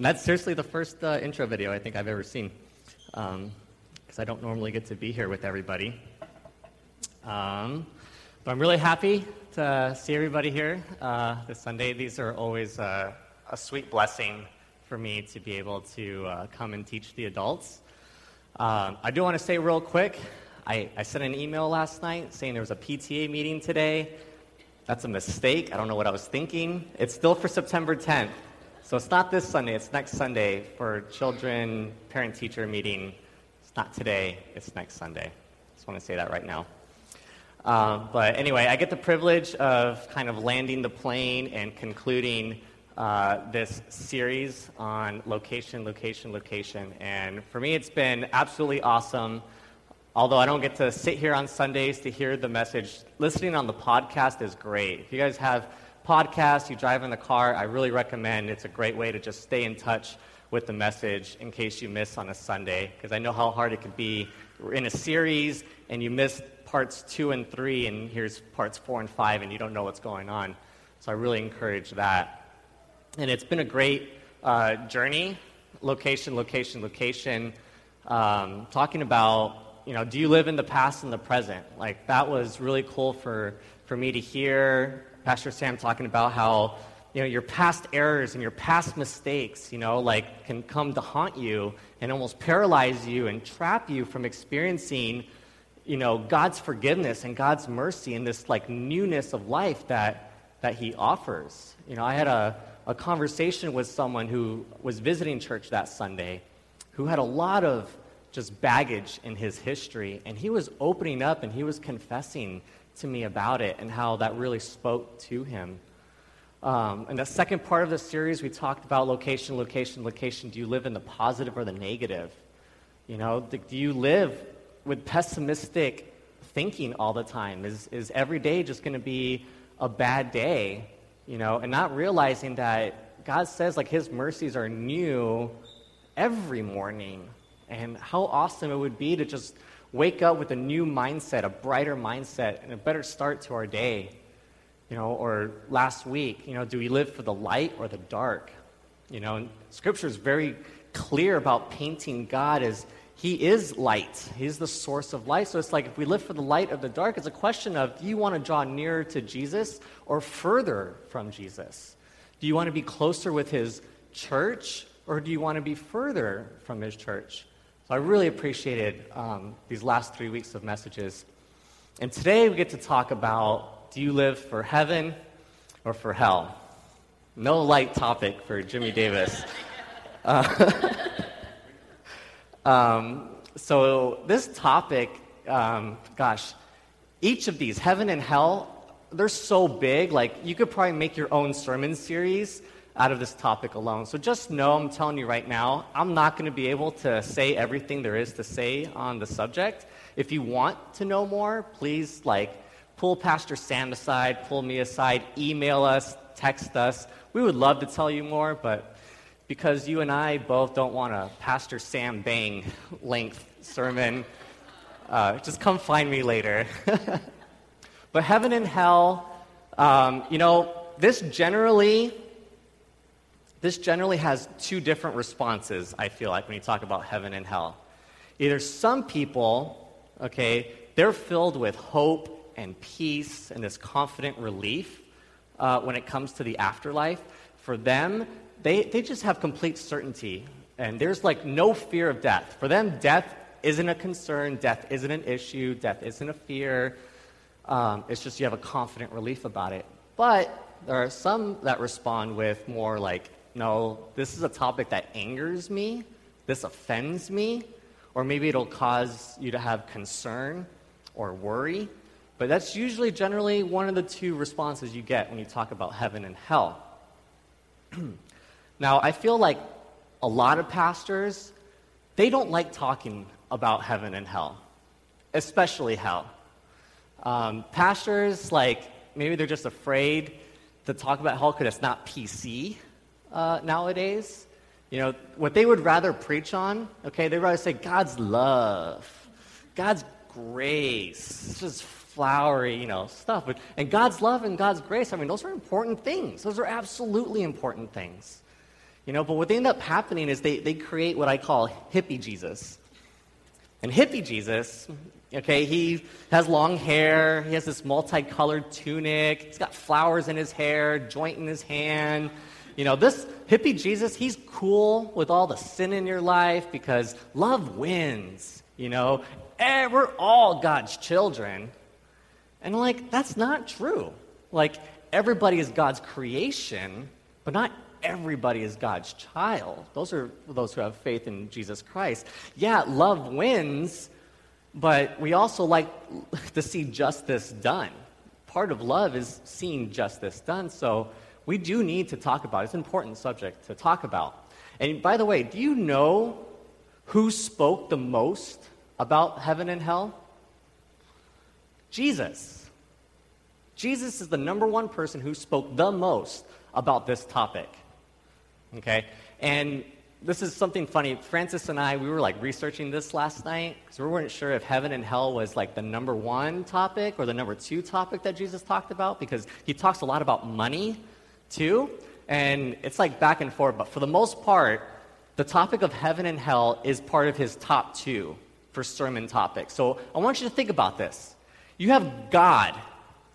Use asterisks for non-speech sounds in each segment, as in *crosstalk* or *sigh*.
And that's seriously the first uh, intro video I think I've ever seen, because um, I don't normally get to be here with everybody. Um, but I'm really happy to see everybody here uh, this Sunday. These are always uh, a sweet blessing for me to be able to uh, come and teach the adults. Um, I do want to say real quick I, I sent an email last night saying there was a PTA meeting today. That's a mistake. I don't know what I was thinking. It's still for September 10th. So it's not this Sunday, it's next Sunday for children parent teacher meeting. It's not today, it's next Sunday. Just want to say that right now. Uh, but anyway, I get the privilege of kind of landing the plane and concluding uh, this series on location, location, location. And for me, it's been absolutely awesome. Although I don't get to sit here on Sundays to hear the message, listening on the podcast is great. If you guys have podcasts, you drive in the car, I really recommend. It's a great way to just stay in touch with the message in case you miss on a Sunday, because I know how hard it can be. We're in a series and you miss parts two and three, and here's parts four and five, and you don't know what's going on. So I really encourage that. And it's been a great uh, journey location, location, location, um, talking about you know, do you live in the past and the present? Like, that was really cool for, for me to hear Pastor Sam talking about how, you know, your past errors and your past mistakes, you know, like, can come to haunt you and almost paralyze you and trap you from experiencing, you know, God's forgiveness and God's mercy and this, like, newness of life that, that He offers. You know, I had a, a conversation with someone who was visiting church that Sunday who had a lot of just baggage in his history. And he was opening up and he was confessing to me about it and how that really spoke to him. Um, in the second part of the series, we talked about location, location, location. Do you live in the positive or the negative? You know, do, you live with pessimistic thinking all the time? Is, is every day just going to be a bad day? You know, and not realizing that God says, like, His mercies are new every morning and how awesome it would be to just wake up with a new mindset, a brighter mindset, and a better start to our day. You know, or last week, you know, do we live for the light or the dark? You know, Scripture is very clear about painting God as He is light. He's the source of light. So it's like if we live for the light or the dark, it's a question of do you want to draw nearer to Jesus or further from Jesus? Do you want to be closer with His church or do you want to be further from His church? So I really appreciated um, these last three weeks of messages. And today we get to talk about do you live for heaven or for hell? No light topic for Jimmy Davis. Uh, *laughs* um, so, this topic, um, gosh, each of these, heaven and hell, they're so big. Like, you could probably make your own sermon series out of this topic alone. So just know, I'm telling you right now, I'm not going to be able to say everything there is to say on the subject. If you want to know more, please like pull Pastor Sam aside, pull me aside, email us, text us. We would love to tell you more, but because you and I both don't want a Pastor Sam Bang length sermon, uh, just come find me later. *laughs* but heaven and hell, um, you know, this generally this generally has two different responses, I feel like, when you talk about heaven and hell. Either some people, okay, they're filled with hope and peace and this confident relief uh, when it comes to the afterlife. For them, they, they just have complete certainty. And there's like no fear of death. For them, death isn't a concern, death isn't an issue, death isn't a fear. Um, it's just you have a confident relief about it. But there are some that respond with more like no, this is a topic that angers me, this offends me, or maybe it'll cause you to have concern or worry. But that's usually generally one of the two responses you get when you talk about heaven and hell. *clears throat* now, I feel like a lot of pastors, they don't like talking about heaven and hell, especially hell. Um, pastors, like, maybe they're just afraid to talk about hell because it's not PC uh, nowadays. You know, what they would rather preach on, okay, they'd rather say God's love, God's grace, it's just flowery, you know, stuff. But, and God's love and God's grace, I mean, those are important things. Those are absolutely important things. You know, but what they end up happening is they, they create what I call hippie Jesus. And hippie Jesus, okay, he has long hair, he has this multicolored tunic, he's got flowers in his hair, joint in his hand. You know, this hippie Jesus, he's cool with all the sin in your life because love wins. You know, and eh, we're all God's children. And like, that's not true. Like, everybody is God's creation, but not everybody is God's child. Those are those who have faith in Jesus Christ. Yeah, love wins, but we also like to see justice done. Part of love is seeing justice done, so we do need to talk about. It's an important subject to talk about. And by the way, do you know who spoke the most about heaven and hell? Jesus. Jesus is the number one person who spoke the most about this topic. Okay? And this is something funny. Francis and I, we were like researching this last night because we weren't sure if heaven and hell was like the number one topic or the number two topic that Jesus talked about because he talks a lot about money too. And it's like back and forth. But for the most part, the topic of heaven and hell is part of his top two for sermon topics. So I want you to think about this. You have God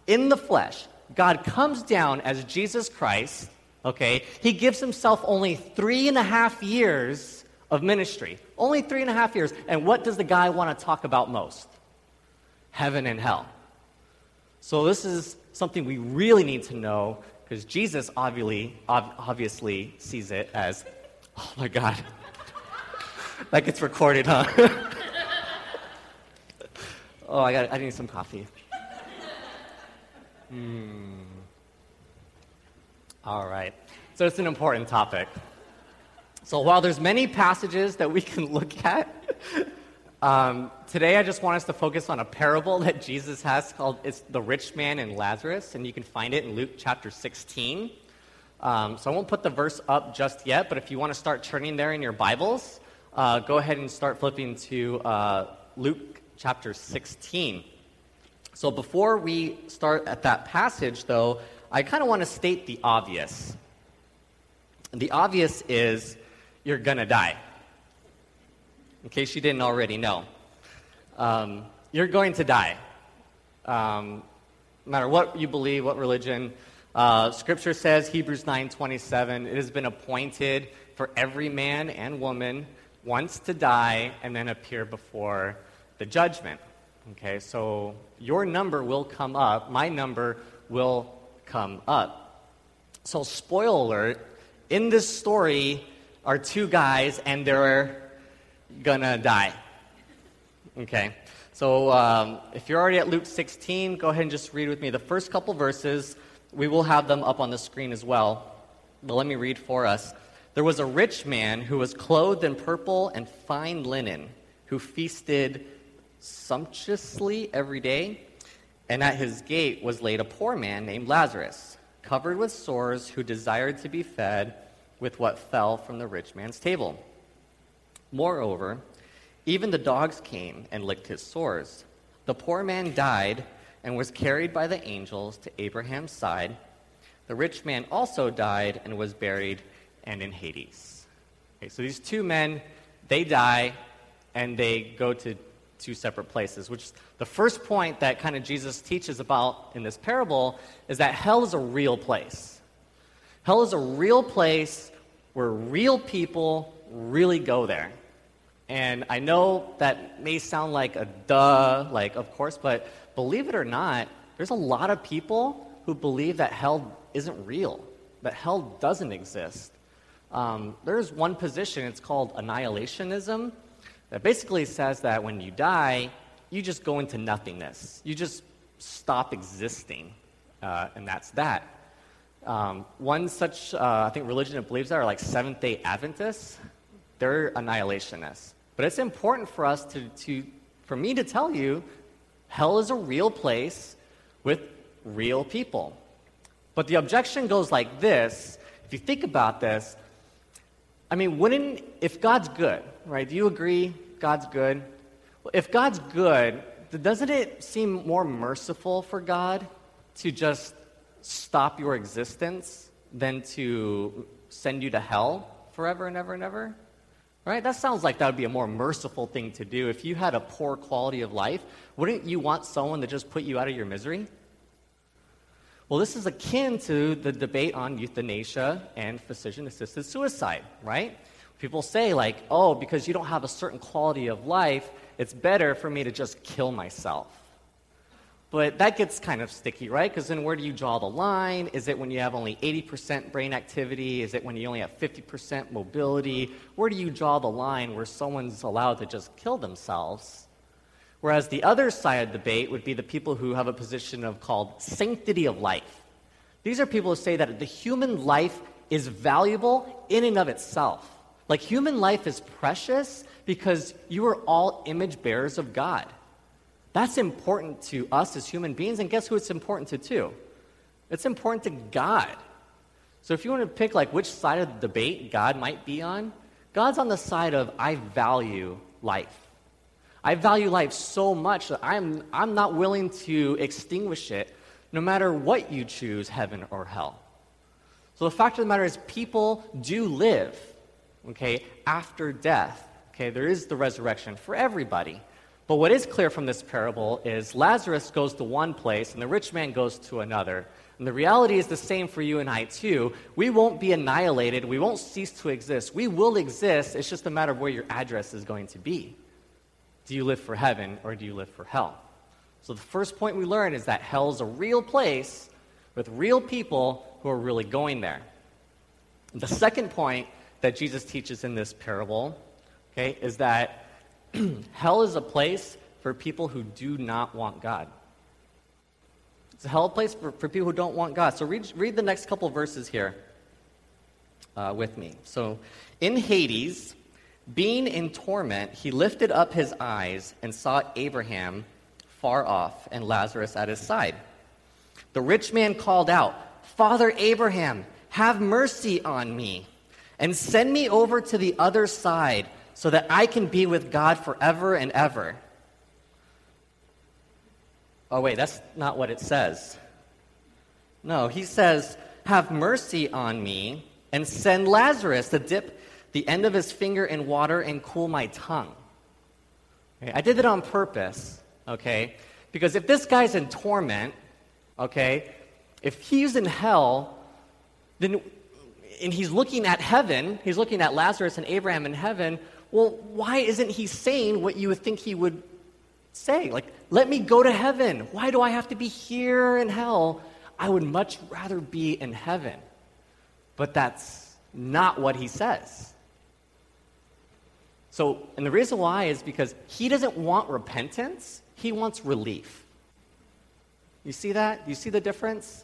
in the flesh, God comes down as Jesus Christ okay? He gives himself only three and a half years of ministry. Only three and a half years. And what does the guy want to talk about most? Heaven and hell. So, this is something we really need to know because Jesus obviously, obviously sees it as, oh my God, *laughs* like it's recorded, huh? *laughs* oh, I, got, I need some coffee. Hmm. All right. So it's an important topic. So while there's many passages that we can look at, um, today I just want us to focus on a parable that Jesus has called it's the rich man and Lazarus, and you can find it in Luke chapter 16. Um, so I won't put the verse up just yet, but if you want to start turning there in your Bibles, uh, go ahead and start flipping to uh, Luke chapter 16. So before we start at that passage, though, I kind of want to state the obvious. The obvious is you're going to die. In case you didn't already know, um, you're going to die. Um, no matter what you believe, what religion, uh, Scripture says, Hebrews 9:27, it has been appointed for every man and woman once to die and then appear before the judgment. Okay, so your number will come up. My number will come up. So, spoiler alert in this story are two guys, and they're gonna die. Okay? So, um, if you're already at Luke 16, go ahead and just read with me the first couple verses. We will have them up on the screen as well. But let me read for us. There was a rich man who was clothed in purple and fine linen, who feasted sumptuously every day and at his gate was laid a poor man named Lazarus, covered with sores, who desired to be fed with what fell from the rich man's table. Moreover, even the dogs came and licked his sores. The poor man died and was carried by the angels to Abraham's side. The rich man also died and was buried and in Hades. Okay, so these two men, they die and they go to two separate places, which the first point that kind of Jesus teaches about in this parable is that hell is a real place. Hell is a real place where real people really go there. And I know that may sound like a duh, like, of course, but believe it or not, there's a lot of people who believe that hell isn't real, that hell doesn't exist. Um, there's one position, it's called annihilationism, that basically says that when you die, you just go into nothingness. You just stop existing, uh, and that's that. Um, one such, uh, I think, religion that believes that are like Seventh day Adventists. They're annihilationists. But it's important for us to, to, for me to tell you, hell is a real place with real people. But the objection goes like this if you think about this, I mean, wouldn't, if God's good, right? Do you agree God's good? Well, if God's good, doesn't it seem more merciful for God to just stop your existence than to send you to hell? forever and ever and ever? Right? That sounds like that would be a more merciful thing to do. If you had a poor quality of life, wouldn't you want someone to just put you out of your misery? Well, this is akin to the debate on euthanasia and physician assisted suicide, right? People say, like, oh, because you don't have a certain quality of life, it's better for me to just kill myself. But that gets kind of sticky, right? Because then where do you draw the line? Is it when you have only 80% brain activity? Is it when you only have 50% mobility? Where do you draw the line where someone's allowed to just kill themselves? Whereas the other side of the debate would be the people who have a position of called sanctity of life. These are people who say that the human life is valuable in and of itself. Like human life is precious because you are all image bearers of God. That's important to us as human beings, and guess who it's important to too? It's important to God. So if you want to pick like which side of the debate God might be on, God's on the side of I value life. I value life so much that I'm, I'm not willing to extinguish it no matter what you choose, heaven or hell. So the fact of the matter is, people do live, okay, after death. Okay, there is the resurrection for everybody. But what is clear from this parable is Lazarus goes to one place and the rich man goes to another. And the reality is the same for you and I, too. We won't be annihilated. We won't cease to exist. We will exist. It's just a matter of where your address is going to be. Do you live for heaven or do you live for hell? So the first point we learn is that hell is a real place with real people who are really going there. The second point that Jesus teaches in this parable, okay, is that *clears throat* hell is a place for people who do not want God. It's a hell place for, for people who don't want God. So read, read the next couple verses here uh, with me. So in Hades, being in torment, he lifted up his eyes and saw Abraham far off and Lazarus at his side. The rich man called out, Father Abraham, have mercy on me and send me over to the other side so that I can be with God forever and ever. Oh, wait, that's not what it says. No, he says, Have mercy on me and send Lazarus to dip the end of his finger in water and cool my tongue. Okay? I did that on purpose, okay? Because if this guy's in torment, okay, if he's in hell, then and he's looking at heaven, he's looking at Lazarus and Abraham in heaven, well, why isn't he saying what you would think he would say? Like, let me go to heaven. Why do I have to be here in hell? I would much rather be in heaven. But that's not what he says. So, and the reason why is because he doesn't want repentance, he wants relief. You see that? You see the difference?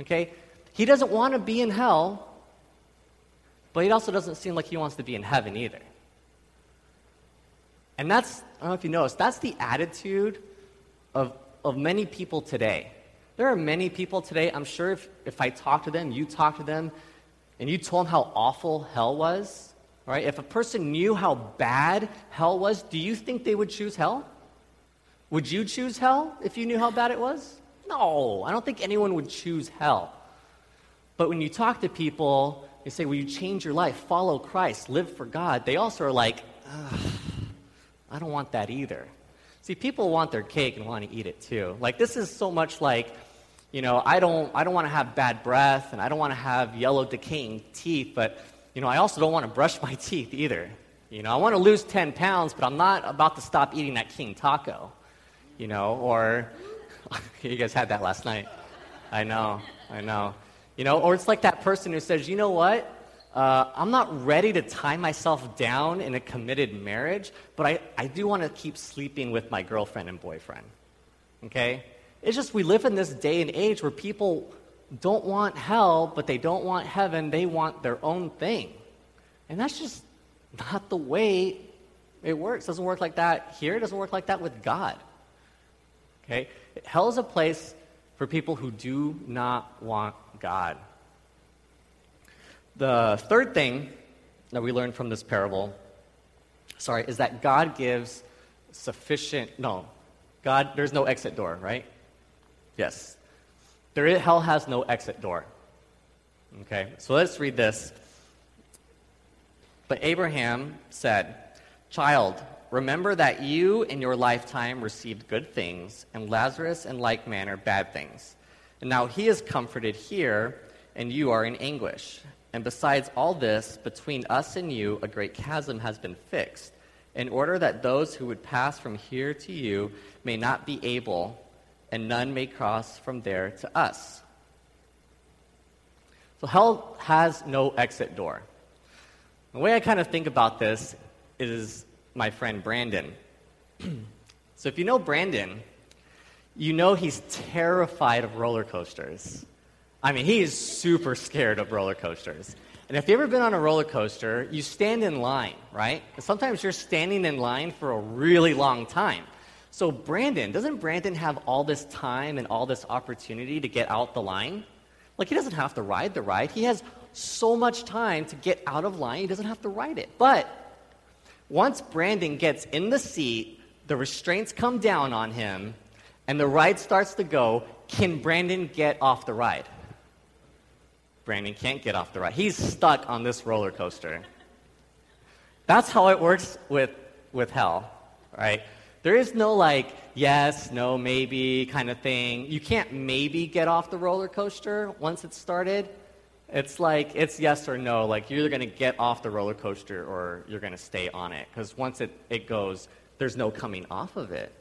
Okay? He doesn't want to be in hell, but he also doesn't seem like he wants to be in heaven either. And that's, I don't know if you noticed, that's the attitude of, of many people today. There are many people today, I'm sure if, if I talk to them, you talk to them, and you told them how awful hell was, Right? If a person knew how bad hell was, do you think they would choose hell? Would you choose hell if you knew how bad it was? No, I don't think anyone would choose hell. But when you talk to people, they say, Will you change your life? Follow Christ, live for God. They also are like, I don't want that either. See, people want their cake and want to eat it too. Like, this is so much like, you know, I don't, I don't want to have bad breath and I don't want to have yellow decaying teeth, but you know, I also don't want to brush my *laughs* teeth either. You know, I want to lose 10 pounds, but I'm not about to stop eating that king taco. You know, or *laughs* you guys had that last night. I know, I know. You know, or it's like that person who says, you know what? Uh, I'm not ready to tie myself down in a committed marriage, but I, I do want to keep sleeping with my girlfriend and boyfriend. Okay? It's just we live in this day and age where people don't want hell, but they don't want heaven. They want their own thing. And that's just not the way it works. It doesn't work like that here. It doesn't work like that with God. Okay? Hell is a place for people who do not want God. The third thing that we learn from this parable, sorry, is that God gives sufficient, no, God, there's no exit door, right? Yes, there is, hell has no exit door. Okay, so let's read this. But Abraham said, Child, remember that you in your lifetime received good things, and Lazarus in like manner bad things. And now he is comforted here, and you are in anguish. And besides all this, between us and you, a great chasm has been fixed, in order that those who would pass from here to you may not be able, and none may cross from there to us. So hell has no exit door. The way I kind of think about this is my friend Brandon. *clears throat* so if you know Brandon, you know he's terrified of roller coasters. I mean, he is super scared of roller coasters. And if you've ever been on a roller coaster, you stand in line, right? And sometimes you're standing in line for a really long time. So, Brandon, doesn't Brandon have all this time and all this opportunity to get out the line? Like, he doesn't have to ride the ride. He has so much time to get out of line, he doesn't have to ride it. But once Brandon gets in the seat, the restraints come down on him, and the ride starts to go, can Brandon get off the ride? Brandon can't get off the ride. He's stuck on this roller coaster. That's how it works with, with hell, right? There is no like yes, no, maybe kind of thing. You can't maybe get off the roller coaster once it's started. It's like it's yes or no. Like you're either going to get off the roller coaster or you're going to stay on it. Because once it, it goes, there's no coming off of it.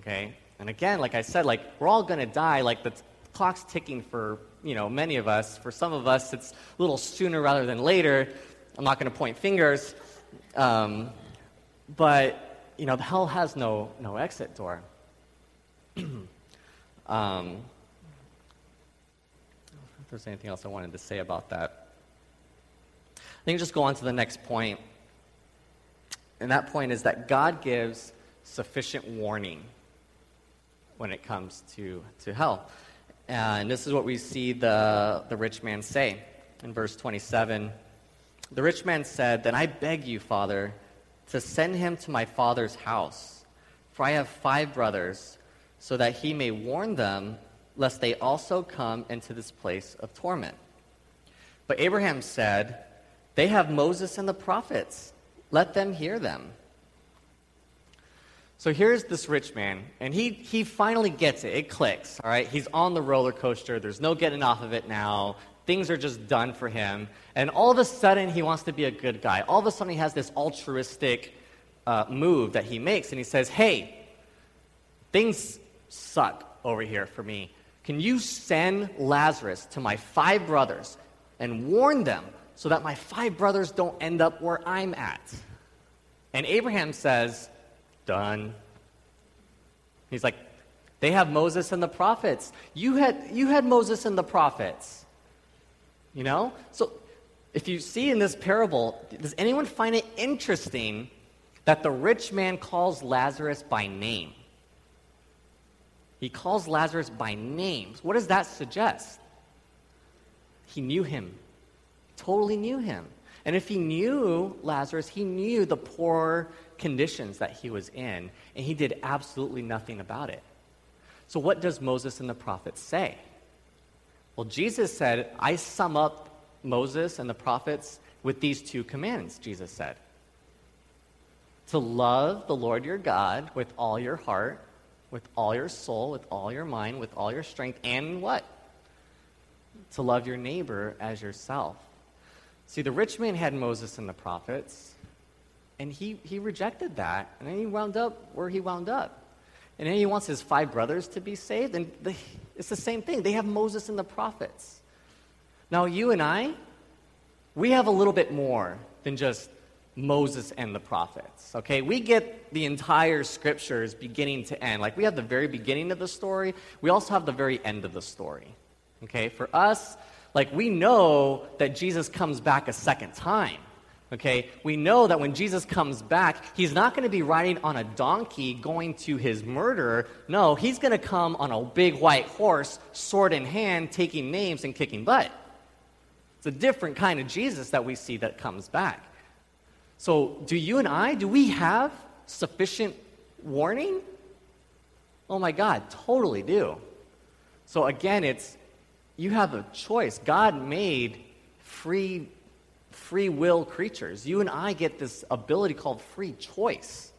Okay? And again, like I said, like we're all going to die. Like the clock's ticking for you know many of us. For some of us, it's a little sooner rather than later. I'm not going to point fingers, um, but you know, hell has no no exit door. *clears throat* um, if there's anything else I wanted to say about that, I think just go on to the next point, and that point is that God gives sufficient warning when it comes to to hell. Uh, and this is what we see the, the rich man say in verse 27. The rich man said, Then I beg you, Father, to send him to my father's house, for I have five brothers, so that he may warn them, lest they also come into this place of torment. But Abraham said, They have Moses and the prophets. Let them hear them. So here's this rich man, and he, he finally gets it. It clicks, all right? He's on the roller coaster. There's no getting off of it now. Things are just done for him. And all of a sudden, he wants to be a good guy. All of a sudden, he has this altruistic uh, move that he makes, and he says, Hey, things suck over here for me. Can you send Lazarus to my five brothers and warn them so that my five brothers don't end up where I'm at? And Abraham says, Done. He's like, they have Moses and the prophets. You had, you had Moses and the prophets. You know? So if you see in this parable, does anyone find it interesting that the rich man calls Lazarus by name? He calls Lazarus by names. What does that suggest? He knew him, totally knew him. And if he knew Lazarus, he knew the poor conditions that he was in, and he did absolutely nothing about it. So, what does Moses and the prophets say? Well, Jesus said, I sum up Moses and the prophets with these two commands, Jesus said. To love the Lord your God with all your heart, with all your soul, with all your mind, with all your strength, and what? To love your neighbor as yourself. See, the rich man had Moses and the prophets, and he, he rejected that. And then he wound up where he wound up. And then he wants his five brothers to be saved. And it's the same thing. They have Moses and the prophets. Now, you and I, we have a little bit more than just Moses and the prophets. Okay? We get the entire scriptures beginning to end. Like, we have the very beginning of the story, we also have the very end of the story. Okay? For us, like, we know that Jesus comes back a second time. Okay, we know that when Jesus comes back, he's not going to be riding on a donkey going to his murderer. No, he's going to come on a big white horse, sword in hand, taking names and kicking butt. It's a different kind of Jesus that we see that comes back. So, do you and I, do we have sufficient warning? Oh my God, totally do. So, again, it's you have a choice. God made free free will creatures. You and I get this ability called free choice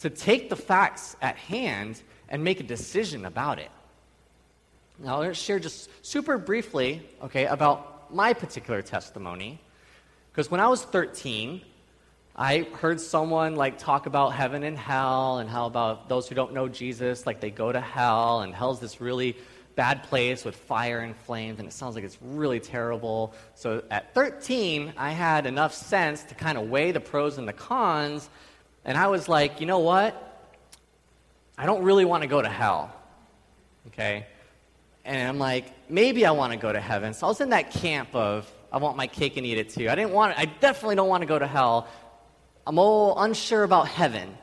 to take the facts at hand and make a decision about it. Now, to share just super briefly, okay, about my particular testimony. Because when I was 13, I heard someone like talk about heaven and hell and how about those who don't know Jesus, like they go to hell, and hell's this really bad place with fire and flames, and it sounds like it's really terrible. So at 13, I had enough sense to kind of weigh the pros and the cons, and I was like, you know what? I don't really want to go to hell. Okay? And I'm like, maybe I want to go to heaven. So I was in that camp of, I want my cake and eat it too. I didn't want, I definitely don't want to go to hell. I'm all unsure about heaven.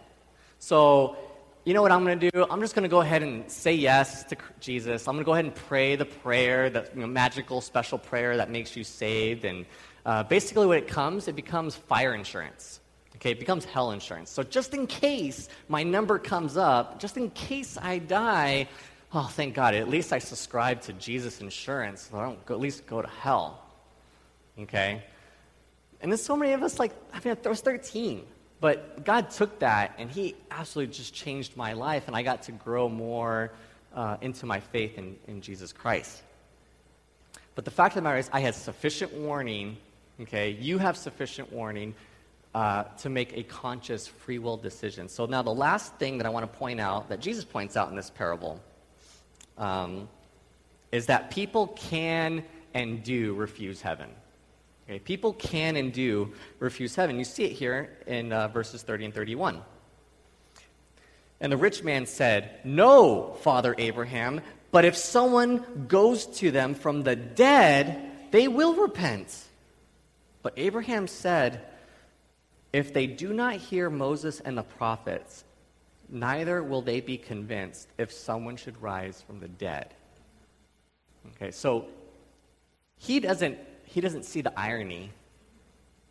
So, you know what I'm going to do? I'm just going to go ahead and say yes to Jesus. I'm going to go ahead and pray the prayer, that you know, magical, special prayer that makes you saved. And uh, basically, what it comes, it becomes fire insurance. Okay, it becomes hell insurance. So, just in case my number comes up, just in case I die, oh, thank God, at least I subscribe to Jesus insurance. So I don't go, at least go to hell. Okay? And then so many of us, like, I mean, I was 13. But God took that and He absolutely just changed my life, and I got to grow more uh, into my faith in, in Jesus Christ. But the fact of the matter is, I had sufficient warning, okay? You have sufficient warning uh, to make a conscious free will decision. So now, the last thing that I want to point out that Jesus points out in this parable um, is that people can and do refuse heaven. Okay, people can and do refuse heaven. You see it here in uh, verses 30 and 31. And the rich man said, No, Father Abraham, but if someone goes to them from the dead, they will repent. But Abraham said, If they do not hear Moses and the prophets, neither will they be convinced if someone should rise from the dead. Okay, so he doesn't he doesn't see the irony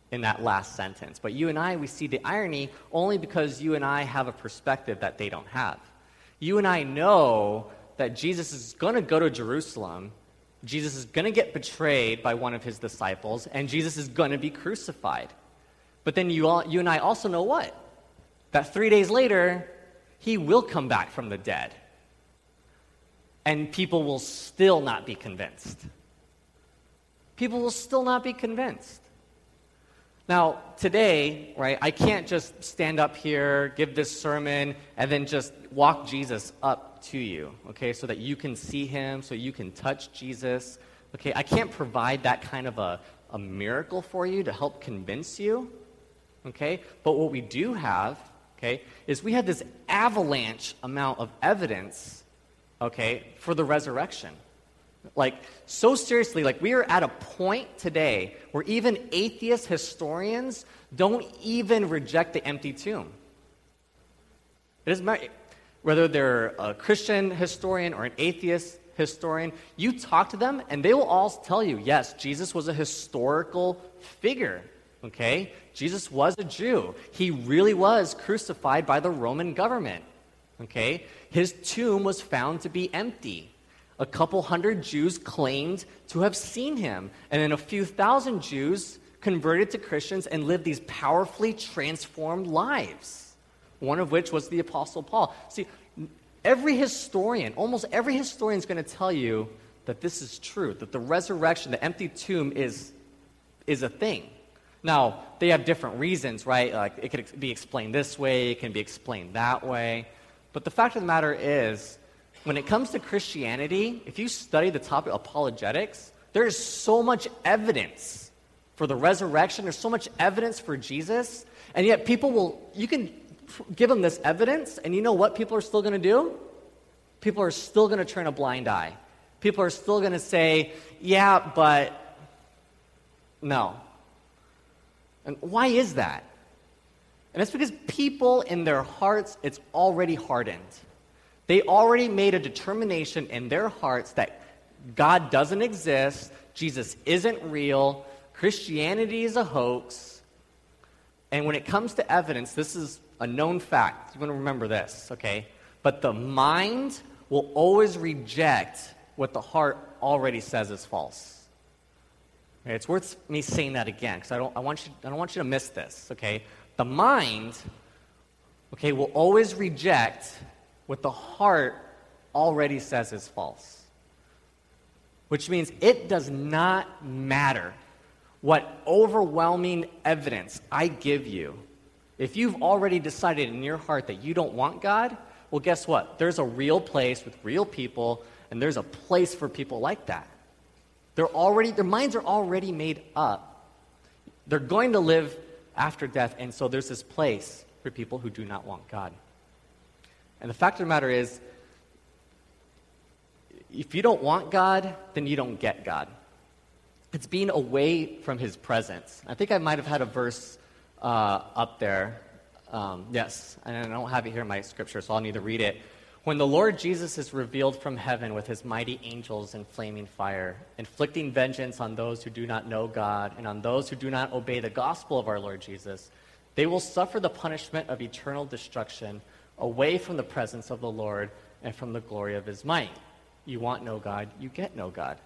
in that last sentence. But you and I, we see the irony only because you and I have a perspective that they don't have. You and I know that Jesus is going to go to Jerusalem, Jesus is going to get betrayed by one of his disciples, and Jesus is going to be crucified. But then you, all, you and I also know what? That three days later, he will come back from the dead. And people will still not be convinced people will still not be convinced. Now, today, right, I can't just stand up here, give this sermon, and then just walk Jesus up to you, okay, so that you can see him, so you can touch Jesus. Okay, I can't provide that kind of a, a miracle for you to help convince you, okay? But what we do have, okay, is we have this avalanche amount of evidence, okay, for the resurrection. Like, so seriously, like, we are at a point today where even atheist historians don't even reject the empty tomb. It doesn't matter whether they're a Christian historian or an atheist historian, you talk to them and they will all tell you yes, Jesus was a historical figure. Okay? Jesus was a Jew. He really was crucified by the Roman government. Okay? His tomb was found to be empty. A couple hundred Jews claimed to have seen him, and then a few thousand Jews converted to Christians and lived these powerfully transformed lives, one of which was the Apostle Paul. See, every historian, almost every historian is going to tell you that this is true, that the resurrection, the empty tomb is, is a thing. Now, they have different reasons, right? Like it could be explained this way, it can be explained that way. But the fact of the matter is, when it comes to Christianity, if you study the topic of apologetics, there is so much evidence for the resurrection. There's so much evidence for Jesus. And yet, people will, you can give them this evidence, and you know what people are still going to do? People are still going to turn a blind eye. People are still going to say, yeah, but no. And why is that? And it's because people in their hearts, it's already hardened. They already made a determination in their hearts that God doesn't exist, Jesus isn't real, Christianity is a hoax. And when it comes to evidence, this is a known fact. You want to remember this, okay? But the mind will always reject what the heart already says is false. Okay, it's worth me saying that again because I don't, I, want you, I don't want you to miss this, okay? The mind, okay, will always reject what the heart already says is false. Which means it does not matter what overwhelming evidence I give you. If you've already decided in your heart that you don't want God, well, guess what? There's a real place with real people, and there's a place for people like that. They're already, their minds are already made up. They're going to live after death, and so there's this place for people who do not want God. And the fact of the matter is, if you don't want God, then you don't get God. It's being away from His presence. I think I might have had a verse uh, up there. Um, yes, and I don't have it here in my scripture, so I'll need to read it. When the Lord Jesus is revealed from heaven with his mighty angels in flaming fire, inflicting vengeance on those who do not know God and on those who do not obey the gospel of our Lord Jesus, they will suffer the punishment of eternal destruction away from the presence of the Lord and from the glory of his might. You want no God, you get no God.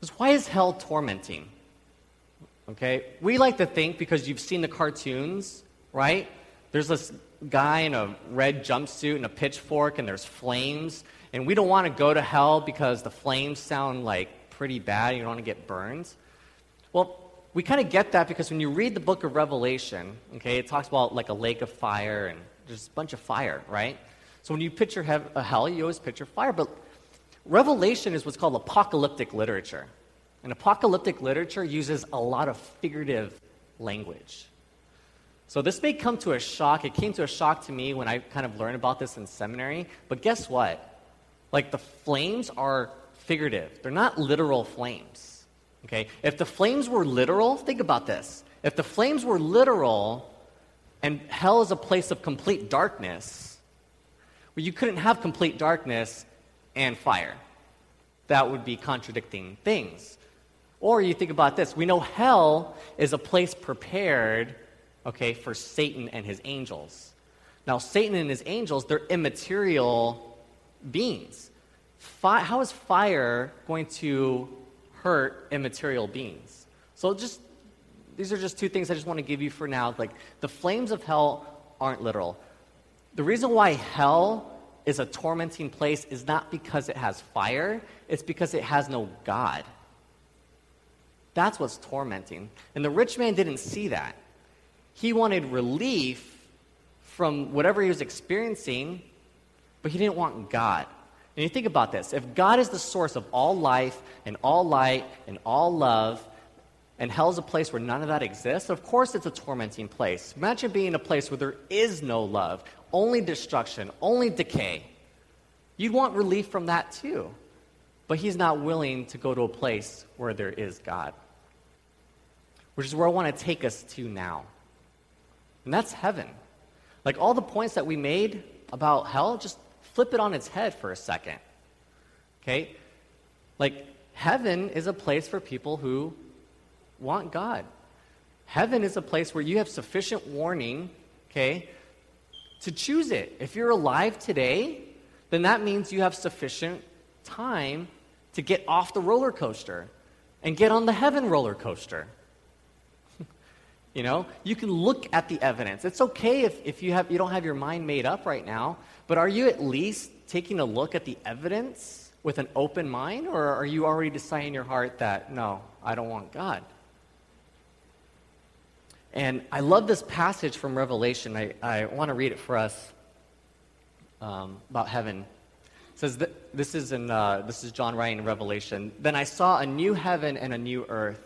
Because why is hell tormenting? Okay? We like to think because you've seen the cartoons, right? There's this guy in a red jumpsuit and a pitchfork, and there's flames. And we don't want to go to hell because the flames sound like pretty bad. You don't want to get burned. Well, we kind of get that because when you read the book of Revelation, okay, it talks about like a lake of fire and there's a bunch of fire, right? So when you picture a uh, hell, you always picture fire. But Revelation is what's called apocalyptic literature. And apocalyptic literature uses a lot of figurative language. So this may come to a shock. It came to a shock to me when I kind of learned about this in seminary. But guess what? Like the flames are figurative, they're not literal flames. Okay? If the flames were literal, think about this. If the flames were literal and hell is a place of complete darkness, well, you couldn't have complete darkness and fire. That would be contradicting things. Or you think about this we know hell is a place prepared, okay, for Satan and his angels. Now, Satan and his angels, they're immaterial beings. Fi- how is fire going to hurt immaterial beings? So, just these are just two things I just want to give you for now. Like, the flames of hell aren't literal. The reason why hell is a tormenting place is not because it has fire, it's because it has no God. That's what's tormenting. And the rich man didn't see that. He wanted relief from whatever he was experiencing, but he didn't want God. And you think about this if God is the source of all life and all light and all love, and hell's a place where none of that exists, of course it's a tormenting place. Imagine being in a place where there is no love, only destruction, only decay. You'd want relief from that too. But he's not willing to go to a place where there is God which is where I want to take us to now. And that's heaven. Like all the points that we made about hell, just flip it on its head for a second. Okay? Like, heaven is a place for people who want God. Heaven is a place where you have sufficient warning, okay, to choose it. If you're alive today, then that means you have sufficient time to get off the roller coaster and get on the heaven roller coaster. You know, you can look at the evidence. It's okay if, if you, have, you don't have your mind made up right now, but are you at least taking a look at the evidence with an open mind, or are you already deciding in your heart that, no, I don't want God? And I love this passage from Revelation. I, I want to read it for us um, about heaven. It says, that, this, is in, uh, this is John writing in Revelation. Then I saw a new heaven and a new earth.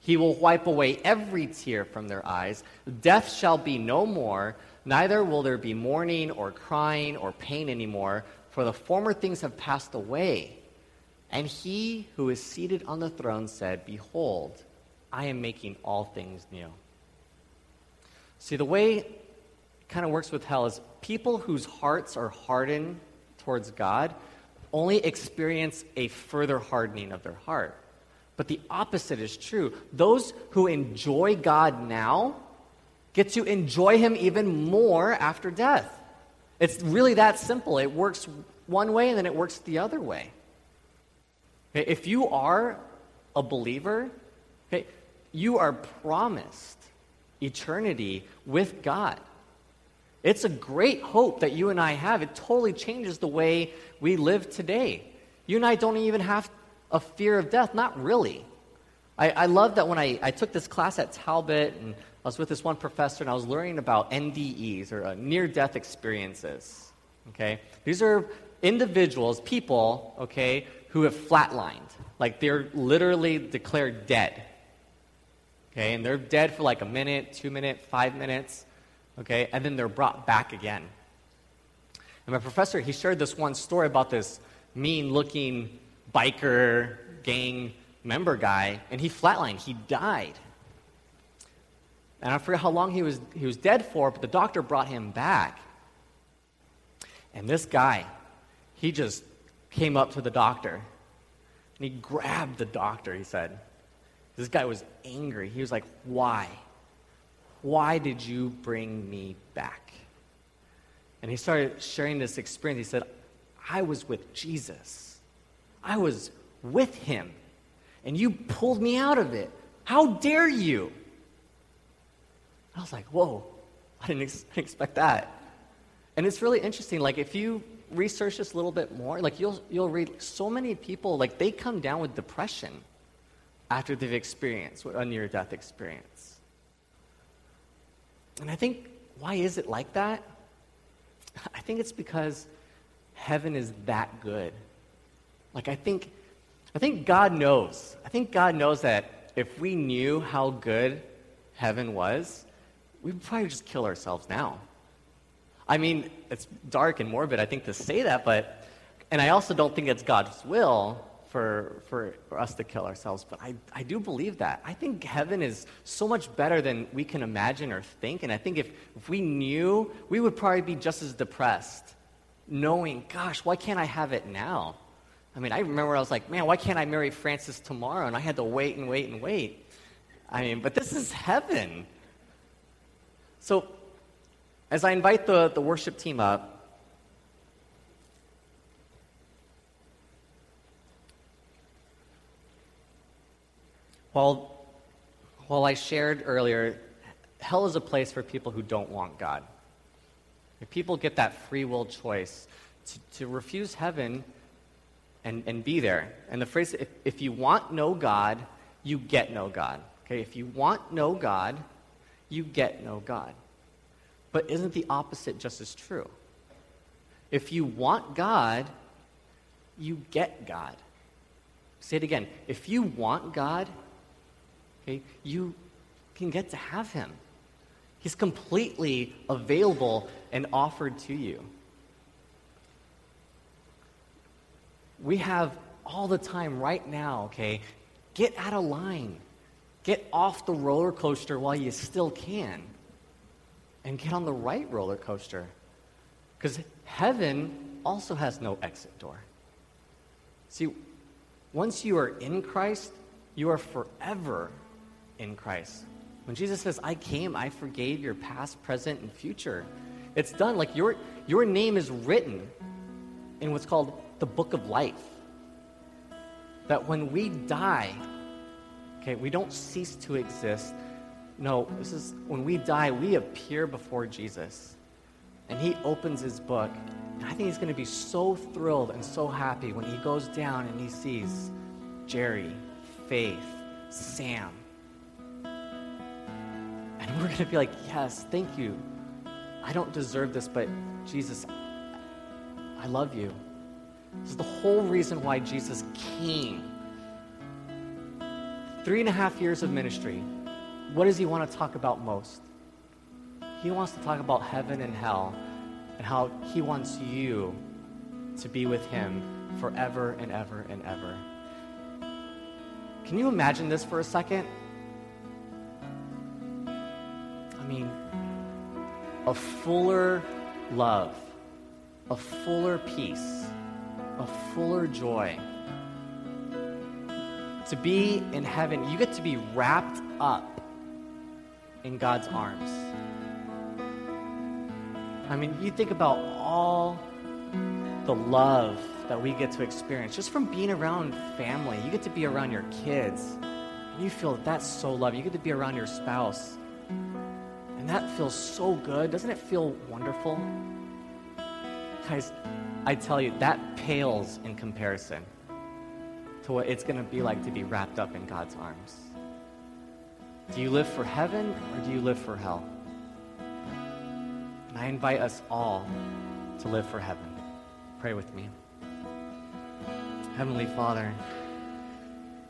He will wipe away every tear from their eyes. Death shall be no more, neither will there be mourning or crying or pain anymore, for the former things have passed away. And he who is seated on the throne said, Behold, I am making all things new. See, the way kind of works with hell is people whose hearts are hardened towards God only experience a further hardening of their heart. But the opposite is true. Those who enjoy God now get to enjoy Him even more after death. It's really that simple. It works one way and then it works the other way. If you are a believer, you are promised eternity with God. It's a great hope that you and I have. It totally changes the way we live today. You and I don't even have a fear of death. Not really. I, I love that when I, I took this class at Talbot and I was with this one professor and I was learning about NDEs or uh, near death experiences. Okay? These are individuals, people, okay, who have flatlined. Like they're literally declared dead. Okay? And they're dead for like a minute, two minutes, five minutes. Okay? And then they're brought back again. And my professor, he shared this one story about this mean looking biker gang member guy, and he flatlined. He died. And I forget how long he was, he was dead for, but the doctor brought him back. And this guy, he just came up to the doctor and he grabbed the doctor, he said. This guy was angry. He was like, Why? Why did you bring me back? And he started sharing this experience. He said, I was with Jesus, I was with him, and you pulled me out of it. How dare you? I was like, Whoa, I didn't ex- expect that. And it's really interesting. Like, if you research this a little bit more, like, you'll, you'll read so many people, like, they come down with depression after they've experienced a near death experience. And I think, why is it like that? I think it's because heaven is that good. Like, I think, I think God knows. I think God knows that if we knew how good heaven was, we'd probably just kill ourselves now. I mean, it's dark and morbid, I think, to say that, but, and I also don't think it's God's will for, for, for us to kill ourselves, but I, I do believe that. I think heaven is so much better than we can imagine or think, and I think if, if we knew, we would probably be just as depressed, knowing, gosh, why can't I have it now? I mean, I remember I was like, man, why can't I marry Frances tomorrow? And I had to wait and wait and wait. I mean, but this is heaven. So, as I invite the, the worship team up, while, while I shared earlier, hell is a place for people who don't want God. If people get that free will choice to, to refuse heaven and, and be there. And the phrase, if, if you want no God, you get no God. Okay, if you want no God, you get no God. But isn't the opposite just as true? If you want God, you get God. Say it again. If you want God, okay, you can get to have Him. He's completely available and offered to you. We have all the time right now, okay? Get out of line. Get off the roller coaster while you still can. And get on the right roller coaster. Because heaven also has no exit door. See, once you are in Christ, you are forever in Christ. When Jesus says, I came, I forgave your past, present, and future, it's done. Like your, your name is written in what's called the book of life. That when we die, okay, we don't cease to exist. No, this is when we die, we appear before Jesus. And he opens his book. And I think he's going to be so thrilled and so happy when he goes down and he sees Jerry, Faith, Sam, and we're going to be like, yes, thank you. I don't deserve this, but Jesus, I love you. This is the whole reason why Jesus came. Three and a half years of ministry. What does he want to talk about most? He wants to talk about heaven and hell and how he wants you to be with him forever and ever and ever. Can you imagine this for a second? I mean, a fuller love, a fuller peace, a fuller joy. To be in heaven, you get to be wrapped up in God's arms. I mean, you think about all the love that we get to experience just from being around family. You get to be around your kids, and you feel that that's so love. You get to be around your spouse, and that feels so good. Doesn't it feel wonderful? Guys, I tell you, that pales in comparison to what it's going to be like to be wrapped up in God's arms. Do you live for heaven or do you live for hell? And I invite us all to live for heaven. Pray with me. Heavenly Father,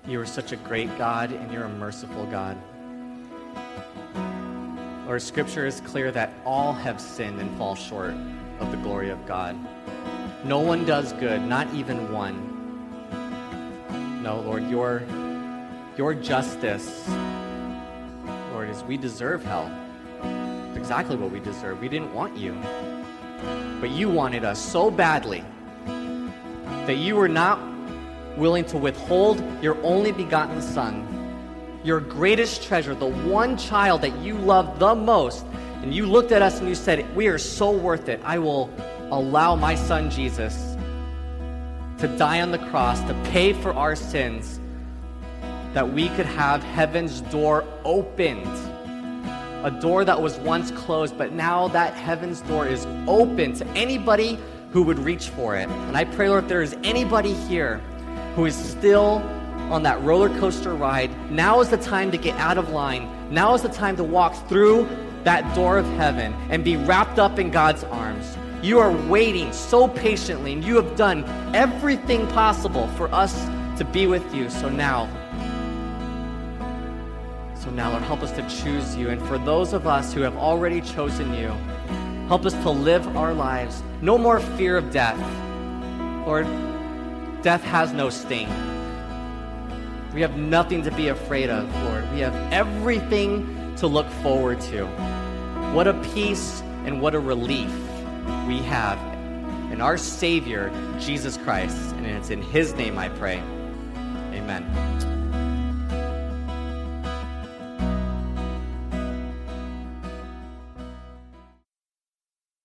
you are such a great God and you're a merciful God. Lord, Scripture is clear that all have sinned and fall short of the glory of God. No one does good, not even one. No, Lord, your, your justice, Lord, is we deserve hell. It's exactly what we deserve. We didn't want you. But you wanted us so badly that you were not willing to withhold your only begotten Son, your greatest treasure, the one child that you loved the most. And you looked at us and you said, We are so worth it. I will allow my son Jesus to die on the cross, to pay for our sins, that we could have heaven's door opened. A door that was once closed, but now that heaven's door is open to anybody who would reach for it. And I pray, Lord, if there is anybody here who is still on that roller coaster ride, now is the time to get out of line. Now is the time to walk through that door of heaven and be wrapped up in God's arms. You are waiting so patiently, and you have done everything possible for us to be with you. So now, so now, Lord, help us to choose you. And for those of us who have already chosen you, help us to live our lives. No more fear of death. Lord, death has no sting. We have nothing to be afraid of, Lord. We have everything to look forward to. What a peace and what a relief we have in our Savior, Jesus Christ. And it's in His name I pray. Amen.